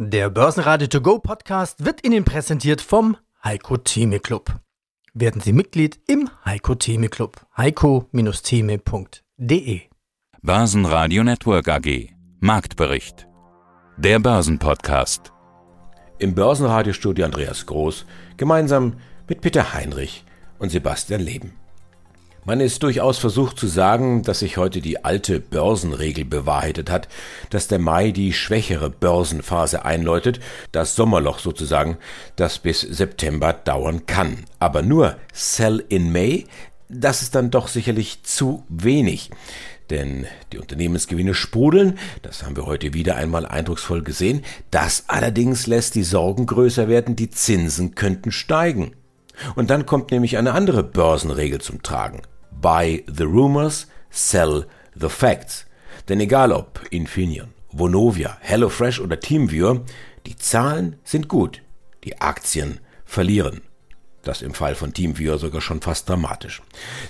Der Börsenradio To Go Podcast wird Ihnen präsentiert vom Heiko Theme Club. Werden Sie Mitglied im Heiko Theme Club. heiko-theme.de Börsenradio Network AG Marktbericht Der Börsenpodcast Im Börsenradiostudio Andreas Groß gemeinsam mit Peter Heinrich und Sebastian Leben. Man ist durchaus versucht zu sagen, dass sich heute die alte Börsenregel bewahrheitet hat, dass der Mai die schwächere Börsenphase einläutet, das Sommerloch sozusagen, das bis September dauern kann. Aber nur Sell in May, das ist dann doch sicherlich zu wenig. Denn die Unternehmensgewinne sprudeln, das haben wir heute wieder einmal eindrucksvoll gesehen. Das allerdings lässt die Sorgen größer werden, die Zinsen könnten steigen. Und dann kommt nämlich eine andere Börsenregel zum Tragen. Buy the rumors, sell the facts. Denn egal ob Infineon, Vonovia, HelloFresh oder TeamViewer, die Zahlen sind gut, die Aktien verlieren. Das im Fall von TeamViewer sogar schon fast dramatisch.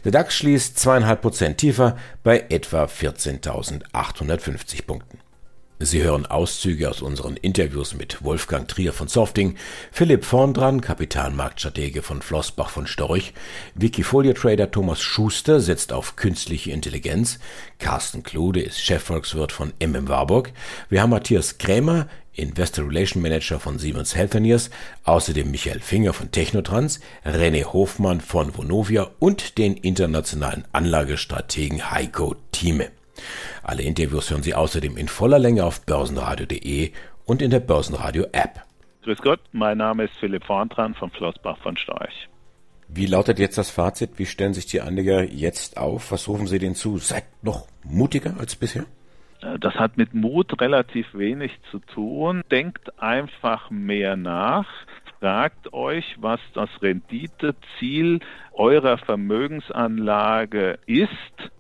Der DAX schließt zweieinhalb Prozent tiefer bei etwa 14.850 Punkten. Sie hören Auszüge aus unseren Interviews mit Wolfgang Trier von Softing, Philipp Vorndran, Kapitalmarktstratege von Flossbach von Storch, Wikifolio-Trader Thomas Schuster setzt auf künstliche Intelligenz, Carsten Klude ist Chefvolkswirt von MM Warburg, wir haben Matthias Krämer, Investor Relation Manager von Siemens Healthineers, außerdem Michael Finger von Technotrans, René Hofmann von Vonovia und den internationalen Anlagestrategen Heiko Thieme. Alle Interviews hören Sie außerdem in voller Länge auf börsenradio.de und in der Börsenradio-App. Grüß Gott, mein Name ist Philipp Vorntran von Flossbach von Storch. Wie lautet jetzt das Fazit? Wie stellen sich die Anleger jetzt auf? Was rufen Sie denen zu? Seid noch mutiger als bisher? Äh, das hat mit Mut relativ wenig zu tun. Denkt einfach mehr nach. Fragt euch, was das Renditeziel eurer Vermögensanlage ist.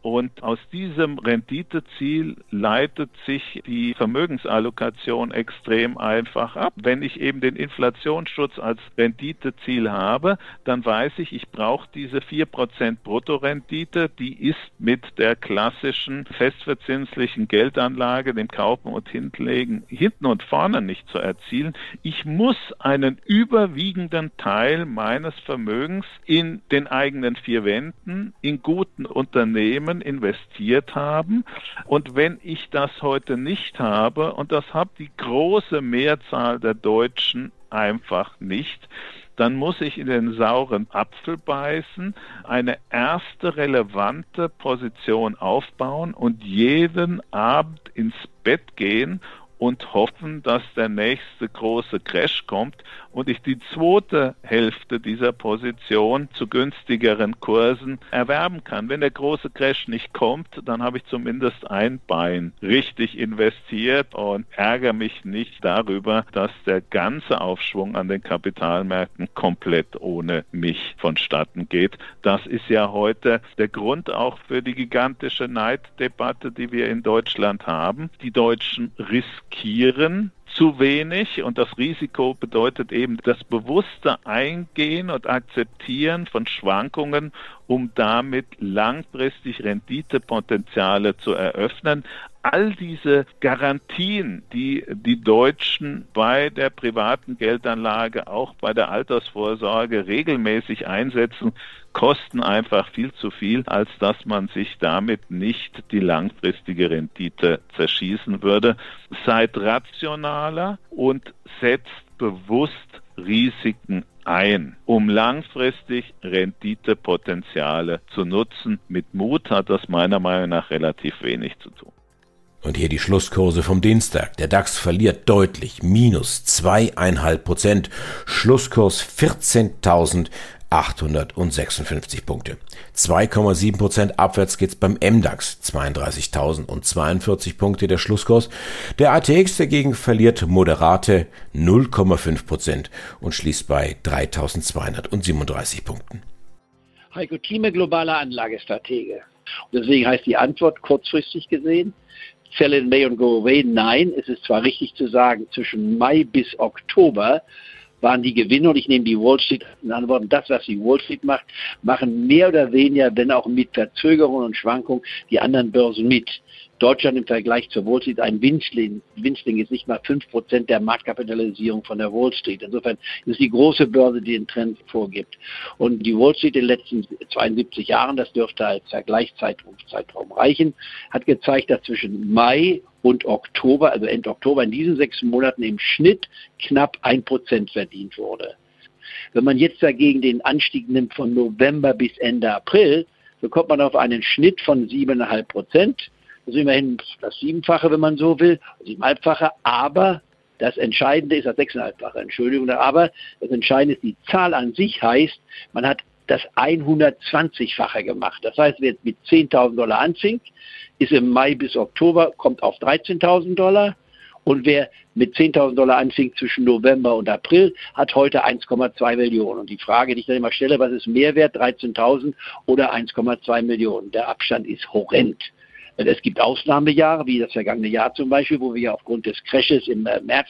Und aus diesem Renditeziel leitet sich die Vermögensallokation extrem einfach ab. Wenn ich eben den Inflationsschutz als Renditeziel habe, dann weiß ich, ich brauche diese 4% Bruttorendite. Die ist mit der klassischen festverzinslichen Geldanlage, dem Kaufen und Hinlegen, hinten und vorne nicht zu erzielen. Ich muss einen überwiegenden Teil meines Vermögens in den eigenen vier Wänden in guten Unternehmen investiert haben. Und wenn ich das heute nicht habe, und das hat die große Mehrzahl der Deutschen einfach nicht, dann muss ich in den sauren Apfel beißen, eine erste relevante Position aufbauen und jeden Abend ins Bett gehen und hoffen, dass der nächste große Crash kommt und ich die zweite Hälfte dieser Position zu günstigeren Kursen erwerben kann. Wenn der große Crash nicht kommt, dann habe ich zumindest ein Bein richtig investiert und ärgere mich nicht darüber, dass der ganze Aufschwung an den Kapitalmärkten komplett ohne mich vonstatten geht. Das ist ja heute der Grund auch für die gigantische Neiddebatte, die wir in Deutschland haben. Die Deutschen riskieren zu wenig und das Risiko bedeutet eben das bewusste Eingehen und Akzeptieren von Schwankungen, um damit langfristig Renditepotenziale zu eröffnen. All diese Garantien, die die Deutschen bei der privaten Geldanlage, auch bei der Altersvorsorge regelmäßig einsetzen, kosten einfach viel zu viel, als dass man sich damit nicht die langfristige Rendite zerschießen würde. Seid rationaler und setzt bewusst Risiken ein, um langfristig Renditepotenziale zu nutzen. Mit Mut hat das meiner Meinung nach relativ wenig zu tun. Und hier die Schlusskurse vom Dienstag. Der DAX verliert deutlich, minus zweieinhalb Prozent. Schlusskurs 14.000 856 Punkte. 2,7 Prozent abwärts geht's beim MDAX, 32.042 Punkte der Schlusskurs. Der ATX dagegen verliert moderate 0,5 Prozent und schließt bei 3.237 Punkten. Heiko Thieme, globaler Anlagestratege. Und deswegen heißt die Antwort kurzfristig gesehen, Sell in May und Go Away. Nein, es ist zwar richtig zu sagen, zwischen Mai bis Oktober waren die Gewinne, und ich nehme die Wall Street in Antworten, das, was die Wall Street macht, machen mehr oder weniger, wenn auch mit Verzögerungen und Schwankungen, die anderen Börsen mit. Deutschland im Vergleich zur Wall Street ein Winzling. Winzling ist nicht mal 5% der Marktkapitalisierung von der Wall Street. Insofern ist es die große Börse, die den Trend vorgibt. Und die Wall Street in den letzten 72 Jahren, das dürfte als Vergleichszeitraum reichen, hat gezeigt, dass zwischen Mai und Oktober, also Ende Oktober, in diesen sechs Monaten im Schnitt knapp ein Prozent verdient wurde. Wenn man jetzt dagegen den Anstieg nimmt von November bis Ende April, so kommt man auf einen Schnitt von 7,5 Prozent. Das ist immerhin das Siebenfache, wenn man so will, Siebenhalbfache, aber das Entscheidende ist das Sechseinhalbfache, Entschuldigung, aber das Entscheidende ist, die Zahl an sich heißt, man hat das 120-fache gemacht. Das heißt, wer mit 10.000 Dollar anfängt, ist im Mai bis Oktober, kommt auf 13.000 Dollar. Und wer mit 10.000 Dollar anfing zwischen November und April, hat heute 1,2 Millionen. Und die Frage, die ich dann immer stelle, was ist mehr wert, 13.000 oder 1,2 Millionen? Der Abstand ist horrend. Es gibt Ausnahmejahre, wie das vergangene Jahr zum Beispiel, wo wir ja aufgrund des Crashes im äh, März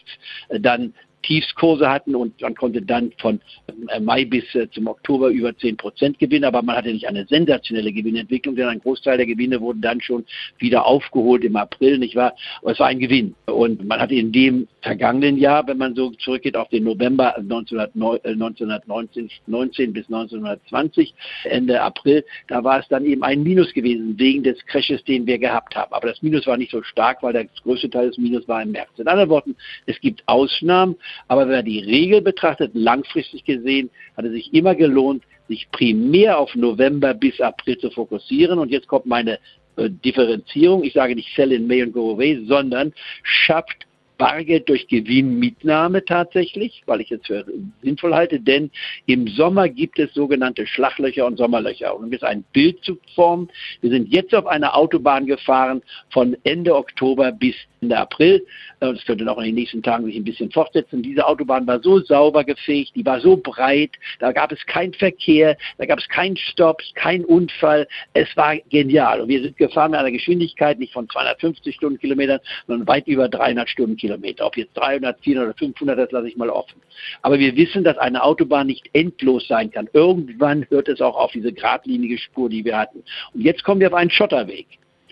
äh, dann Tiefskurse hatten und man konnte dann von äh, Mai bis äh, zum Oktober über 10 Prozent gewinnen, aber man hatte nicht eine sensationelle Gewinnentwicklung, denn ein Großteil der Gewinne wurden dann schon wieder aufgeholt im April, nicht wahr? Aber es war ein Gewinn. Und man hatte in dem vergangenen Jahr, wenn man so zurückgeht auf den November 1919 19 bis 1920, Ende April, da war es dann eben ein Minus gewesen wegen des Crashes, den wir gehabt haben. Aber das Minus war nicht so stark, weil der größte Teil des Minus war im März. In anderen Worten, es gibt Ausnahmen, aber wenn man die Regel betrachtet, langfristig gesehen, hat es sich immer gelohnt, sich primär auf November bis April zu fokussieren. Und jetzt kommt meine äh, Differenzierung. Ich sage nicht sell in May and go away, sondern schafft Bargeld durch Gewinnmitnahme tatsächlich, weil ich es für sinnvoll halte, denn im Sommer gibt es sogenannte Schlaglöcher und Sommerlöcher. Um jetzt ein Bild zu formen, wir sind jetzt auf einer Autobahn gefahren von Ende Oktober bis Ende April. Äh, das könnte noch in den nächsten Tagen sich ein bisschen fortsetzen. Diese Autobahn war so sauber gefegt, die war so breit, da gab es keinen Verkehr, da gab es keinen Stopp, keinen Unfall. Es war genial. Und wir sind gefahren mit einer Geschwindigkeit nicht von 250 Stundenkilometern, sondern weit über 300 Stundenkilometer. Ob jetzt 300, 400 oder 500, das lasse ich mal offen. Aber wir wissen, dass eine Autobahn nicht endlos sein kann. Irgendwann hört es auch auf diese geradlinige Spur, die wir hatten. Und jetzt kommen wir auf einen Schotterweg.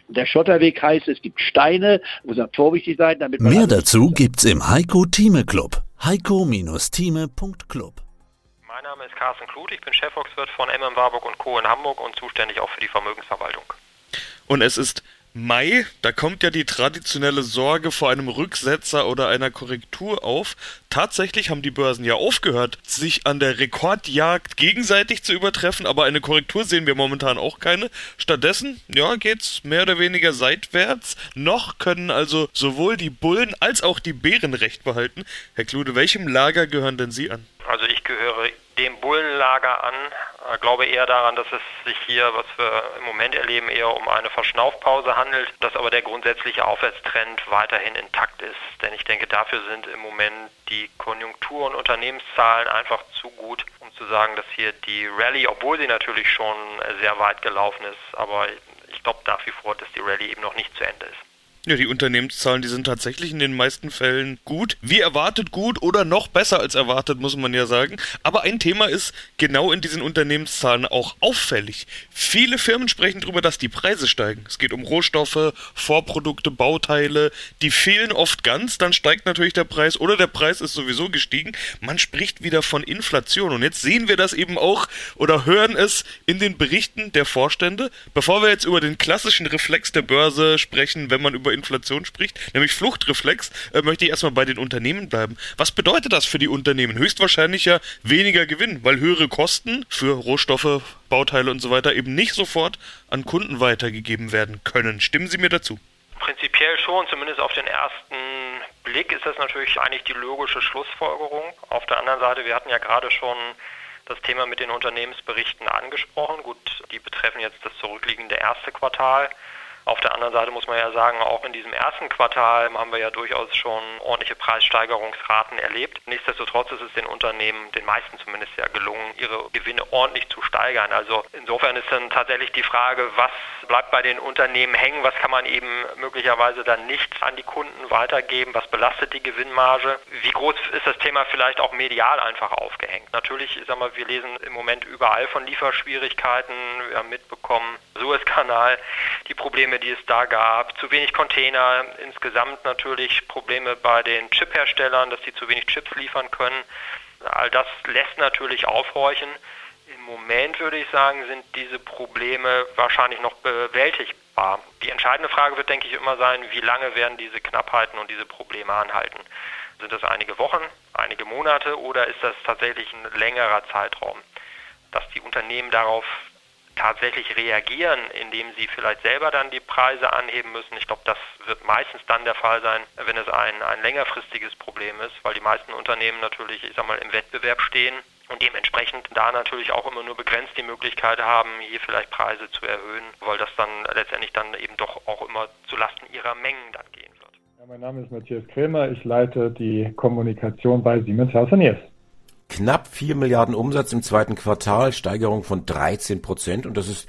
Der Schotterweg heißt, es gibt Steine, muss man vorsichtig sein, damit man. Mehr dazu gibt's im Heiko Thieme Club. heiko-thieme.club. Mein Name ist Carsten Kluth, ich bin Chefvolkswirt von MM Warburg und Co. in Hamburg und zuständig auch für die Vermögensverwaltung. Und es ist Mai, da kommt ja die traditionelle Sorge vor einem Rücksetzer oder einer Korrektur auf. Tatsächlich haben die Börsen ja aufgehört, sich an der Rekordjagd gegenseitig zu übertreffen, aber eine Korrektur sehen wir momentan auch keine. Stattdessen, ja, geht's mehr oder weniger seitwärts. Noch können also sowohl die Bullen als auch die Bären recht behalten. Herr Klude, welchem Lager gehören denn Sie an? Also ich gehöre dem Bullenlager an, ich glaube eher daran, dass es sich hier, was wir im Moment erleben, eher um eine Verschnaufpause handelt, dass aber der grundsätzliche Aufwärtstrend weiterhin intakt ist. Denn ich denke, dafür sind im Moment die Konjunktur- und Unternehmenszahlen einfach zu gut, um zu sagen, dass hier die Rallye, obwohl sie natürlich schon sehr weit gelaufen ist, aber ich glaube nach wie vor, dass die Rallye eben noch nicht zu Ende ist. Ja, die Unternehmenszahlen, die sind tatsächlich in den meisten Fällen gut. Wie erwartet gut oder noch besser als erwartet, muss man ja sagen. Aber ein Thema ist genau in diesen Unternehmenszahlen auch auffällig. Viele Firmen sprechen darüber, dass die Preise steigen. Es geht um Rohstoffe, Vorprodukte, Bauteile. Die fehlen oft ganz, dann steigt natürlich der Preis oder der Preis ist sowieso gestiegen. Man spricht wieder von Inflation. Und jetzt sehen wir das eben auch oder hören es in den Berichten der Vorstände. Bevor wir jetzt über den klassischen Reflex der Börse sprechen, wenn man über Inflation spricht, nämlich Fluchtreflex, äh, möchte ich erstmal bei den Unternehmen bleiben. Was bedeutet das für die Unternehmen? Höchstwahrscheinlich ja weniger Gewinn, weil höhere Kosten für Rohstoffe, Bauteile und so weiter eben nicht sofort an Kunden weitergegeben werden können. Stimmen Sie mir dazu? Prinzipiell schon, zumindest auf den ersten Blick ist das natürlich eigentlich die logische Schlussfolgerung. Auf der anderen Seite, wir hatten ja gerade schon das Thema mit den Unternehmensberichten angesprochen. Gut, die betreffen jetzt das zurückliegende erste Quartal. Auf der anderen Seite muss man ja sagen, auch in diesem ersten Quartal haben wir ja durchaus schon ordentliche Preissteigerungsraten erlebt. Nichtsdestotrotz ist es den Unternehmen, den meisten zumindest ja gelungen, ihre Gewinne ordentlich zu steigern. Also insofern ist dann tatsächlich die Frage, was bleibt bei den Unternehmen hängen, was kann man eben möglicherweise dann nicht an die Kunden weitergeben, was belastet die Gewinnmarge, wie groß ist das Thema vielleicht auch medial einfach aufgehängt. Natürlich, ich sag mal, wir lesen im Moment überall von Lieferschwierigkeiten, wir haben mitbekommen, Suezkanal, die Probleme Probleme, die es da gab, zu wenig Container, insgesamt natürlich Probleme bei den Chipherstellern, dass sie zu wenig Chips liefern können. All das lässt natürlich aufhorchen. Im Moment würde ich sagen, sind diese Probleme wahrscheinlich noch bewältigbar. Die entscheidende Frage wird, denke ich, immer sein, wie lange werden diese Knappheiten und diese Probleme anhalten? Sind das einige Wochen, einige Monate oder ist das tatsächlich ein längerer Zeitraum? Dass die Unternehmen darauf tatsächlich reagieren, indem sie vielleicht selber dann die Preise anheben müssen. Ich glaube, das wird meistens dann der Fall sein, wenn es ein, ein längerfristiges Problem ist, weil die meisten Unternehmen natürlich, ich sag mal, im Wettbewerb stehen und dementsprechend da natürlich auch immer nur begrenzt die Möglichkeit haben, hier vielleicht Preise zu erhöhen, weil das dann letztendlich dann eben doch auch immer zulasten ihrer Mengen dann gehen wird. Ja, mein Name ist Matthias Krämer, ich leite die Kommunikation bei Siemens Healthineers. Knapp 4 Milliarden Umsatz im zweiten Quartal, Steigerung von 13 Prozent und das ist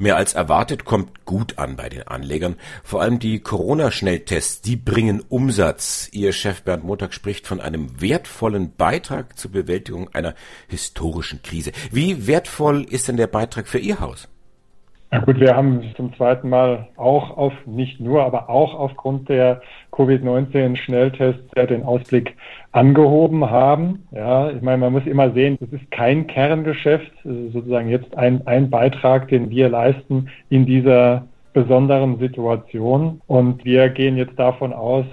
mehr als erwartet, kommt gut an bei den Anlegern. Vor allem die Corona-Schnelltests, die bringen Umsatz. Ihr Chef Bernd Montag spricht von einem wertvollen Beitrag zur Bewältigung einer historischen Krise. Wie wertvoll ist denn der Beitrag für Ihr Haus? Na gut, wir haben zum zweiten Mal auch auf, nicht nur, aber auch aufgrund der Covid-19-Schnelltests den Ausblick angehoben haben. Ja, ich meine, man muss immer sehen, das ist kein Kerngeschäft, sozusagen jetzt ein, ein Beitrag, den wir leisten in dieser besonderen Situation. Und wir gehen jetzt davon aus,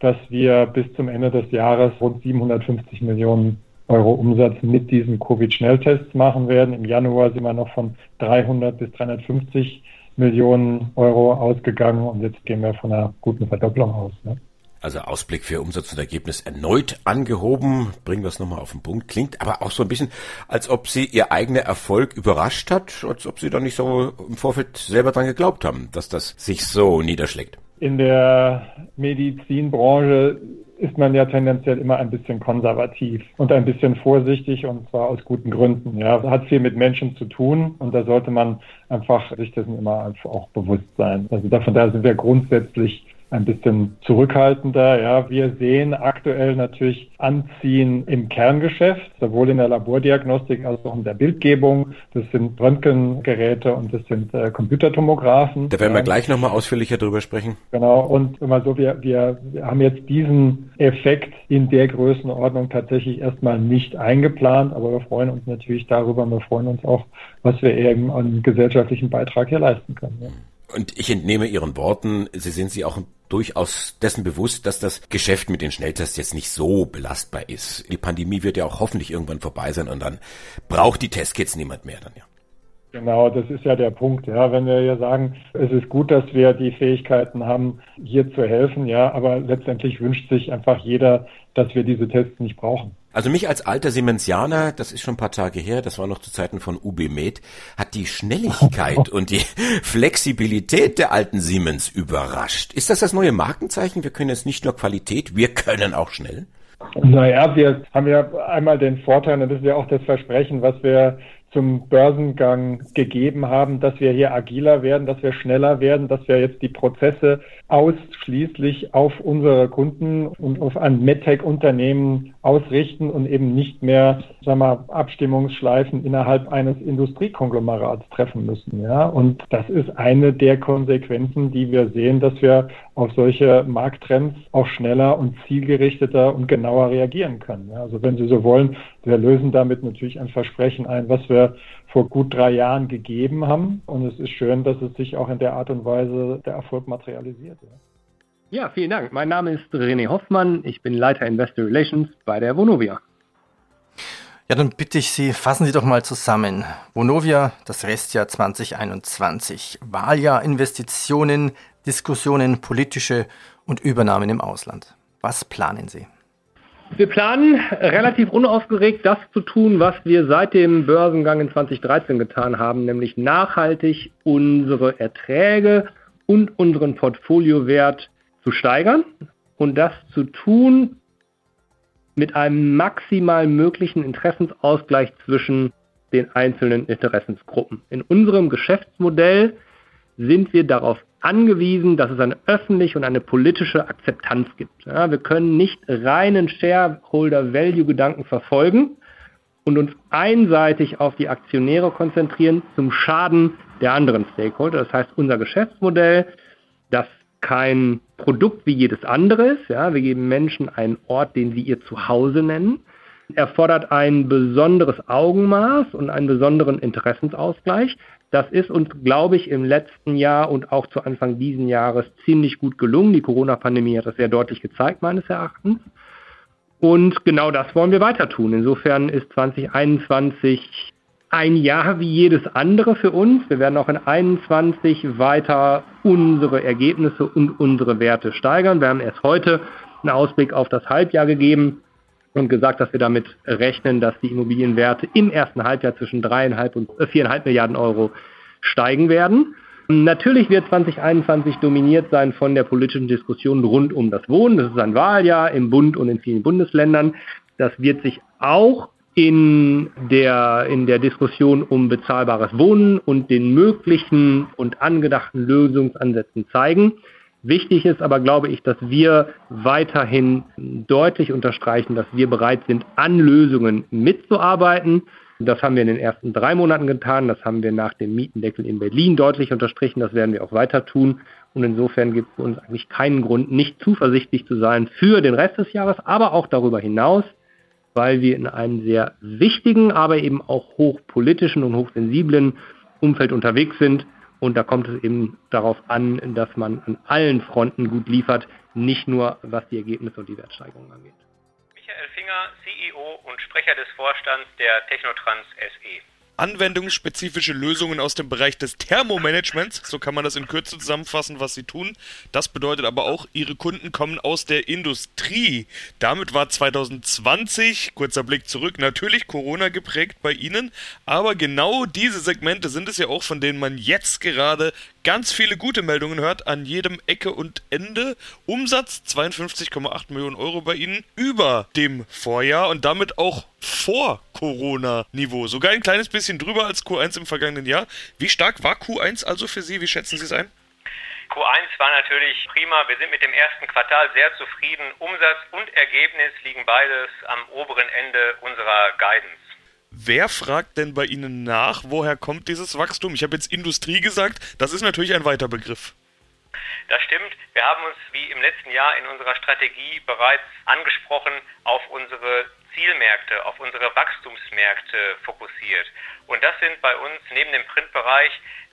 dass wir bis zum Ende des Jahres rund 750 Millionen Euro Umsatz mit diesen Covid-Schnelltests machen werden. Im Januar sind wir noch von 300 bis 350 Millionen Euro ausgegangen und jetzt gehen wir von einer guten Verdopplung aus. Ne? Also Ausblick für Umsatz und Ergebnis erneut angehoben. Bringen wir es nochmal auf den Punkt. Klingt aber auch so ein bisschen, als ob Sie Ihr eigener Erfolg überrascht hat, als ob Sie da nicht so im Vorfeld selber dran geglaubt haben, dass das sich so niederschlägt. In der Medizinbranche ist man ja tendenziell immer ein bisschen konservativ und ein bisschen vorsichtig und zwar aus guten Gründen. Ja, hat viel mit Menschen zu tun und da sollte man einfach sich dessen immer auch bewusst sein. Also davon daher sind wir grundsätzlich ein bisschen zurückhaltender. Ja, wir sehen aktuell natürlich Anziehen im Kerngeschäft, sowohl in der Labordiagnostik als auch in der Bildgebung. Das sind Röntgengeräte und das sind äh, Computertomographen. Da werden wir gleich nochmal ausführlicher drüber sprechen. Genau. Und immer so, wir, wir, wir haben jetzt diesen Effekt in der Größenordnung tatsächlich erstmal nicht eingeplant, aber wir freuen uns natürlich darüber. Wir freuen uns auch, was wir eben an gesellschaftlichen Beitrag hier leisten können. Ja. Und ich entnehme Ihren Worten, Sie sind sich auch durchaus dessen bewusst, dass das Geschäft mit den Schnelltests jetzt nicht so belastbar ist. Die Pandemie wird ja auch hoffentlich irgendwann vorbei sein und dann braucht die Testkits niemand mehr dann ja. Genau, das ist ja der Punkt. Ja, wenn wir ja sagen, es ist gut, dass wir die Fähigkeiten haben, hier zu helfen, ja, aber letztendlich wünscht sich einfach jeder, dass wir diese Tests nicht brauchen. Also mich als alter Siemensianer, das ist schon ein paar Tage her, das war noch zu Zeiten von UB Med, hat die Schnelligkeit und die Flexibilität der alten Siemens überrascht. Ist das das neue Markenzeichen? Wir können jetzt nicht nur Qualität, wir können auch schnell? Naja, wir haben ja einmal den Vorteil, und das ist ja auch das Versprechen, was wir zum Börsengang gegeben haben, dass wir hier agiler werden, dass wir schneller werden, dass wir jetzt die Prozesse ausschließlich auf unsere Kunden und auf ein MedTech-Unternehmen ausrichten und eben nicht mehr, sagen wir, Abstimmungsschleifen innerhalb eines Industriekonglomerats treffen müssen. Ja, und das ist eine der Konsequenzen, die wir sehen, dass wir auf solche Markttrends auch schneller und zielgerichteter und genauer reagieren können. Ja, also wenn Sie so wollen, wir lösen damit natürlich ein Versprechen ein, was wir vor gut drei Jahren gegeben haben. Und es ist schön, dass es sich auch in der Art und Weise der Erfolg materialisiert. Ja, vielen Dank. Mein Name ist René Hoffmann. Ich bin Leiter Investor Relations bei der Vonovia. Ja, dann bitte ich Sie, fassen Sie doch mal zusammen. Vonovia, das Restjahr 2021, Wahljahr, Investitionen, Diskussionen, politische und Übernahmen im Ausland. Was planen Sie? Wir planen relativ unaufgeregt das zu tun, was wir seit dem Börsengang in 2013 getan haben, nämlich nachhaltig unsere Erträge und unseren Portfoliowert zu steigern und das zu tun mit einem maximal möglichen Interessensausgleich zwischen den einzelnen Interessensgruppen. In unserem Geschäftsmodell sind wir darauf angewiesen, dass es eine öffentliche und eine politische Akzeptanz gibt. Ja, wir können nicht reinen Shareholder-Value-Gedanken verfolgen und uns einseitig auf die Aktionäre konzentrieren zum Schaden der anderen Stakeholder. Das heißt, unser Geschäftsmodell, das kein Produkt wie jedes andere ist. Ja, wir geben Menschen einen Ort, den sie ihr Zuhause nennen. Erfordert ein besonderes Augenmaß und einen besonderen Interessensausgleich. Das ist uns, glaube ich, im letzten Jahr und auch zu Anfang diesen Jahres ziemlich gut gelungen. Die Corona-Pandemie hat das sehr deutlich gezeigt, meines Erachtens. Und genau das wollen wir weiter tun. Insofern ist 2021 ein Jahr wie jedes andere für uns. Wir werden auch in 2021 weiter unsere Ergebnisse und unsere Werte steigern. Wir haben erst heute einen Ausblick auf das Halbjahr gegeben und gesagt, dass wir damit rechnen, dass die Immobilienwerte im ersten Halbjahr zwischen dreieinhalb und äh, viereinhalb Milliarden Euro steigen werden. Natürlich wird 2021 dominiert sein von der politischen Diskussion rund um das Wohnen. Das ist ein Wahljahr im Bund und in vielen Bundesländern. Das wird sich auch in der, in der Diskussion um bezahlbares Wohnen und den möglichen und angedachten Lösungsansätzen zeigen. Wichtig ist aber, glaube ich, dass wir weiterhin deutlich unterstreichen, dass wir bereit sind, an Lösungen mitzuarbeiten. Das haben wir in den ersten drei Monaten getan. Das haben wir nach dem Mietendeckel in Berlin deutlich unterstrichen. Das werden wir auch weiter tun. Und insofern gibt es uns eigentlich keinen Grund, nicht zuversichtlich zu sein für den Rest des Jahres, aber auch darüber hinaus weil wir in einem sehr wichtigen, aber eben auch hochpolitischen und hochsensiblen Umfeld unterwegs sind. Und da kommt es eben darauf an, dass man an allen Fronten gut liefert, nicht nur was die Ergebnisse und die Wertsteigerung angeht. Michael Finger, CEO und Sprecher des Vorstands der Technotrans SE anwendungsspezifische Lösungen aus dem Bereich des Thermomanagements. So kann man das in Kürze zusammenfassen, was sie tun. Das bedeutet aber auch, ihre Kunden kommen aus der Industrie. Damit war 2020, kurzer Blick zurück, natürlich Corona geprägt bei ihnen. Aber genau diese Segmente sind es ja auch, von denen man jetzt gerade ganz viele gute Meldungen hört an jedem Ecke und Ende. Umsatz 52,8 Millionen Euro bei Ihnen über dem Vorjahr und damit auch vor Corona-Niveau. Sogar ein kleines bisschen drüber als Q1 im vergangenen Jahr. Wie stark war Q1 also für Sie? Wie schätzen Sie es ein? Q1 war natürlich prima. Wir sind mit dem ersten Quartal sehr zufrieden. Umsatz und Ergebnis liegen beides am oberen Ende unserer Guidance. Wer fragt denn bei Ihnen nach, woher kommt dieses Wachstum? Ich habe jetzt Industrie gesagt, das ist natürlich ein weiter Begriff. Das stimmt. Wir haben uns wie im letzten Jahr in unserer Strategie bereits angesprochen auf unsere Zielmärkte, auf unsere Wachstumsmärkte fokussiert. Und das sind bei uns neben dem Printbereich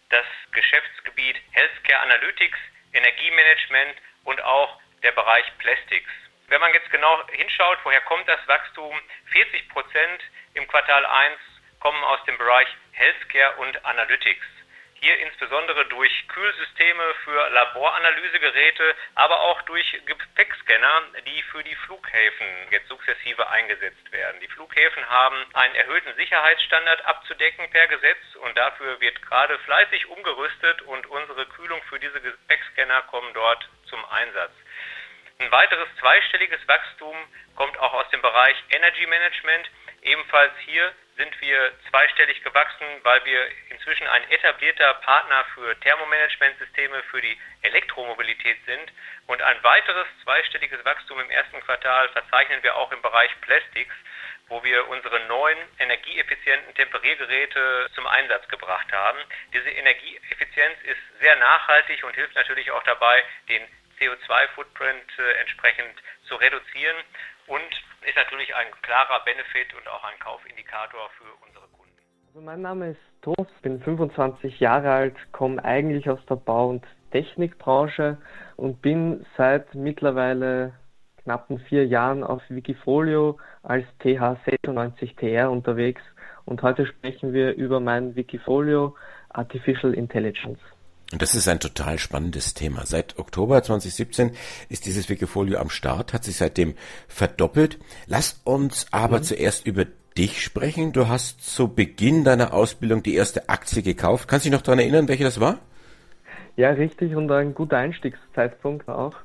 das Geschäftsgebiet Healthcare Analytics, Energiemanagement und auch der Bereich Plastics. Wenn man jetzt genau hinschaut, woher kommt das Wachstum? 40 Prozent im Quartal 1 kommen aus dem Bereich Healthcare und Analytics. Hier insbesondere durch Kühlsysteme für Laboranalysegeräte, aber auch durch Gepäckscanner, die für die Flughäfen jetzt sukzessive eingesetzt werden. Die Flughäfen haben einen erhöhten Sicherheitsstandard abzudecken per Gesetz und dafür wird gerade fleißig umgerüstet und unsere Kühlung für diese Gepäckscanner kommen dort zum Einsatz. Ein weiteres zweistelliges Wachstum kommt auch aus dem Bereich Energy Management. Ebenfalls hier sind wir zweistellig gewachsen, weil wir inzwischen ein etablierter Partner für Thermomanagementsysteme für die Elektromobilität sind. Und ein weiteres zweistelliges Wachstum im ersten Quartal verzeichnen wir auch im Bereich Plastics, wo wir unsere neuen energieeffizienten Temperiergeräte zum Einsatz gebracht haben. Diese Energieeffizienz ist sehr nachhaltig und hilft natürlich auch dabei, den CO2-Footprint äh, entsprechend zu reduzieren und ist natürlich ein klarer Benefit und auch ein Kaufindikator für unsere Kunden. Also mein Name ist Thomas, bin 25 Jahre alt, komme eigentlich aus der Bau- und Technikbranche und bin seit mittlerweile knappen vier Jahren auf Wikifolio als TH96TR unterwegs und heute sprechen wir über mein Wikifolio Artificial Intelligence. Und das ist ein total spannendes Thema. Seit Oktober 2017 ist dieses Wikifolio am Start, hat sich seitdem verdoppelt. Lass uns aber mhm. zuerst über dich sprechen. Du hast zu Beginn deiner Ausbildung die erste Aktie gekauft. Kannst du dich noch daran erinnern, welche das war? Ja, richtig und ein guter Einstiegszeitpunkt auch,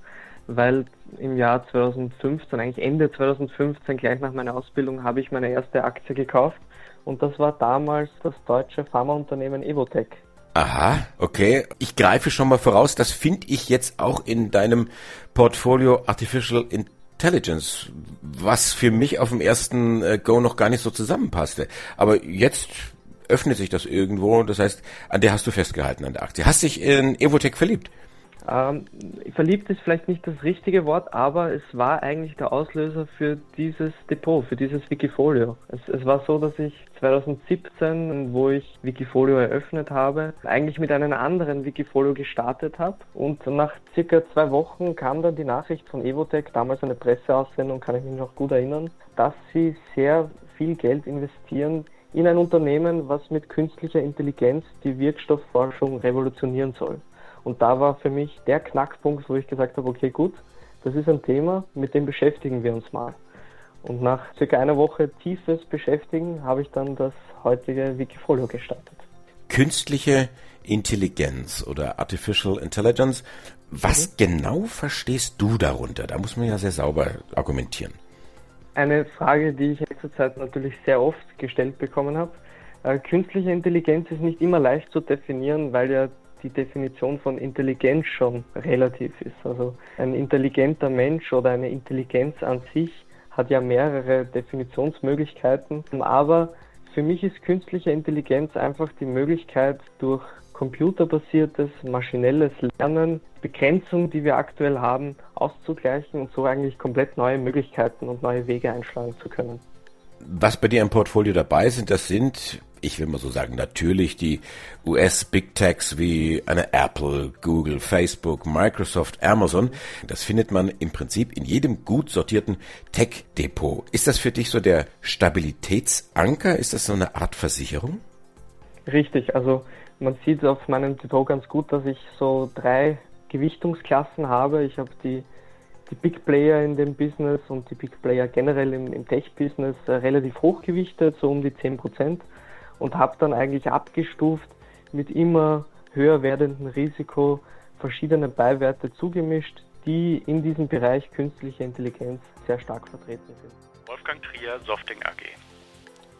weil im Jahr 2015, eigentlich Ende 2015, gleich nach meiner Ausbildung, habe ich meine erste Aktie gekauft und das war damals das deutsche Pharmaunternehmen Evotech. Aha, okay. Ich greife schon mal voraus, das finde ich jetzt auch in deinem Portfolio Artificial Intelligence, was für mich auf dem ersten äh, Go noch gar nicht so zusammenpasste. Aber jetzt öffnet sich das irgendwo. Das heißt, an der hast du festgehalten, an der Aktie. Hast dich in Evotech verliebt? Ähm, verliebt ist vielleicht nicht das richtige Wort, aber es war eigentlich der Auslöser für dieses Depot, für dieses Wikifolio. Es, es, war so, dass ich 2017, wo ich Wikifolio eröffnet habe, eigentlich mit einem anderen Wikifolio gestartet habe und nach circa zwei Wochen kam dann die Nachricht von Evotech, damals eine Presseaussendung, kann ich mich noch gut erinnern, dass sie sehr viel Geld investieren in ein Unternehmen, was mit künstlicher Intelligenz die Wirkstoffforschung revolutionieren soll. Und da war für mich der Knackpunkt, wo ich gesagt habe, okay, gut, das ist ein Thema, mit dem beschäftigen wir uns mal. Und nach circa einer Woche tiefes Beschäftigen habe ich dann das heutige Wikifolio gestartet. Künstliche Intelligenz oder Artificial Intelligence, was mhm. genau verstehst du darunter? Da muss man ja sehr sauber argumentieren. Eine Frage, die ich in letzter Zeit natürlich sehr oft gestellt bekommen habe. Äh, künstliche Intelligenz ist nicht immer leicht zu definieren, weil ja die Definition von Intelligenz schon relativ ist. Also ein intelligenter Mensch oder eine Intelligenz an sich hat ja mehrere Definitionsmöglichkeiten. Aber für mich ist künstliche Intelligenz einfach die Möglichkeit, durch computerbasiertes, maschinelles Lernen Begrenzungen, die wir aktuell haben, auszugleichen und so eigentlich komplett neue Möglichkeiten und neue Wege einschlagen zu können. Was bei dir im Portfolio dabei sind, das sind ich will mal so sagen, natürlich die US-Big Techs wie eine Apple, Google, Facebook, Microsoft, Amazon. Das findet man im Prinzip in jedem gut sortierten Tech-Depot. Ist das für dich so der Stabilitätsanker? Ist das so eine Art Versicherung? Richtig, also man sieht auf meinem Depot ganz gut, dass ich so drei Gewichtungsklassen habe. Ich habe die die Big Player in dem Business und die Big Player generell im, im Tech-Business äh, relativ hochgewichtet, so um die 10 Prozent und habe dann eigentlich abgestuft mit immer höher werdendem Risiko verschiedene Beiwerte zugemischt, die in diesem Bereich künstliche Intelligenz sehr stark vertreten sind. Wolfgang Trier, Softing AG.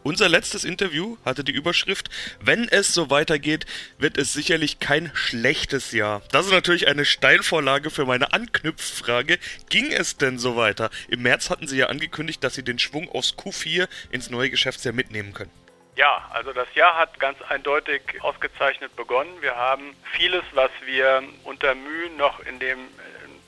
Unser letztes Interview hatte die Überschrift, wenn es so weitergeht, wird es sicherlich kein schlechtes Jahr. Das ist natürlich eine Steilvorlage für meine Anknüpffrage. Ging es denn so weiter? Im März hatten Sie ja angekündigt, dass Sie den Schwung aus Q4 ins neue Geschäftsjahr mitnehmen können. Ja, also das Jahr hat ganz eindeutig ausgezeichnet begonnen. Wir haben vieles, was wir unter Mühe noch in dem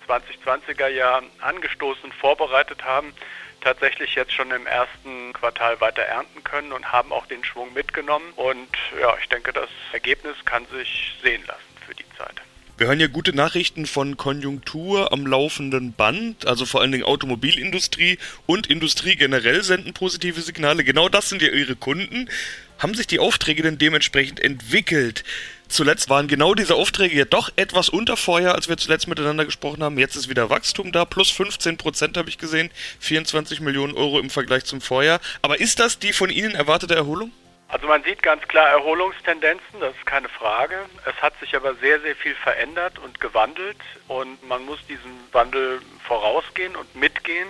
2020er äh, Jahr angestoßen, vorbereitet haben, tatsächlich jetzt schon im ersten Quartal weiter ernten können und haben auch den Schwung mitgenommen. Und ja, ich denke, das Ergebnis kann sich sehen lassen für die Zeit. Wir hören ja gute Nachrichten von Konjunktur am laufenden Band, also vor allen Dingen Automobilindustrie und Industrie generell senden positive Signale. Genau das sind ja Ihre Kunden. Haben sich die Aufträge denn dementsprechend entwickelt? Zuletzt waren genau diese Aufträge ja doch etwas unter Vorjahr, als wir zuletzt miteinander gesprochen haben. Jetzt ist wieder Wachstum da, plus 15 Prozent habe ich gesehen, 24 Millionen Euro im Vergleich zum Vorjahr. Aber ist das die von Ihnen erwartete Erholung? Also man sieht ganz klar Erholungstendenzen, das ist keine Frage. Es hat sich aber sehr, sehr viel verändert und gewandelt und man muss diesem Wandel vorausgehen und mitgehen,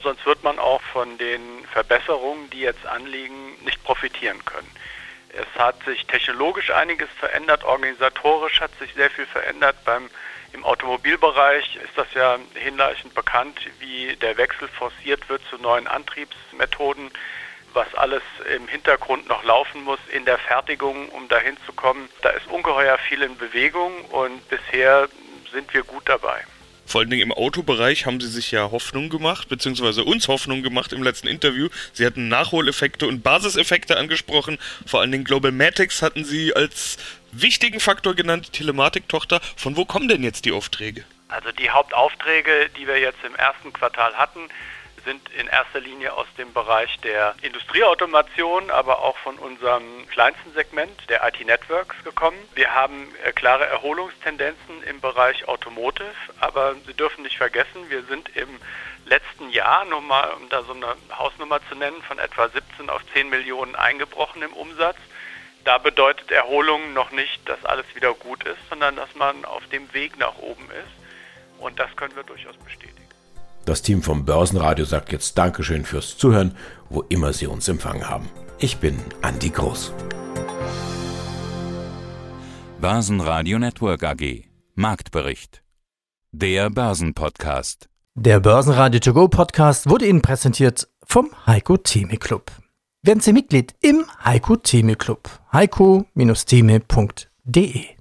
sonst wird man auch von den Verbesserungen, die jetzt anliegen, nicht profitieren können. Es hat sich technologisch einiges verändert, organisatorisch hat sich sehr viel verändert. Beim, Im Automobilbereich ist das ja hinreichend bekannt, wie der Wechsel forciert wird zu neuen Antriebsmethoden was alles im Hintergrund noch laufen muss in der Fertigung, um dahin zu kommen. Da ist ungeheuer viel in Bewegung und bisher sind wir gut dabei. Vor allen Dingen im Autobereich haben sie sich ja Hoffnung gemacht, beziehungsweise uns Hoffnung gemacht im letzten Interview. Sie hatten Nachholeffekte und Basiseffekte angesprochen. Vor allen Dingen Global Matics hatten sie als wichtigen Faktor genannt, die Telematik-Tochter. Von wo kommen denn jetzt die Aufträge? Also die Hauptaufträge, die wir jetzt im ersten Quartal hatten, sind in erster Linie aus dem Bereich der Industrieautomation, aber auch von unserem kleinsten Segment, der IT Networks, gekommen. Wir haben äh, klare Erholungstendenzen im Bereich Automotive, aber Sie dürfen nicht vergessen, wir sind im letzten Jahr, nur mal, um da so eine Hausnummer zu nennen, von etwa 17 auf 10 Millionen eingebrochen im Umsatz. Da bedeutet Erholung noch nicht, dass alles wieder gut ist, sondern dass man auf dem Weg nach oben ist. Und das können wir durchaus bestätigen. Das Team vom Börsenradio sagt jetzt Dankeschön fürs Zuhören, wo immer Sie uns empfangen haben. Ich bin Andi Groß. Börsenradio Network AG. Marktbericht. Der Börsenpodcast. Der Börsenradio To Go Podcast wurde Ihnen präsentiert vom Heiko Theme Club. Werden Sie Mitglied im Heiko Theme Club. heiko-theme.de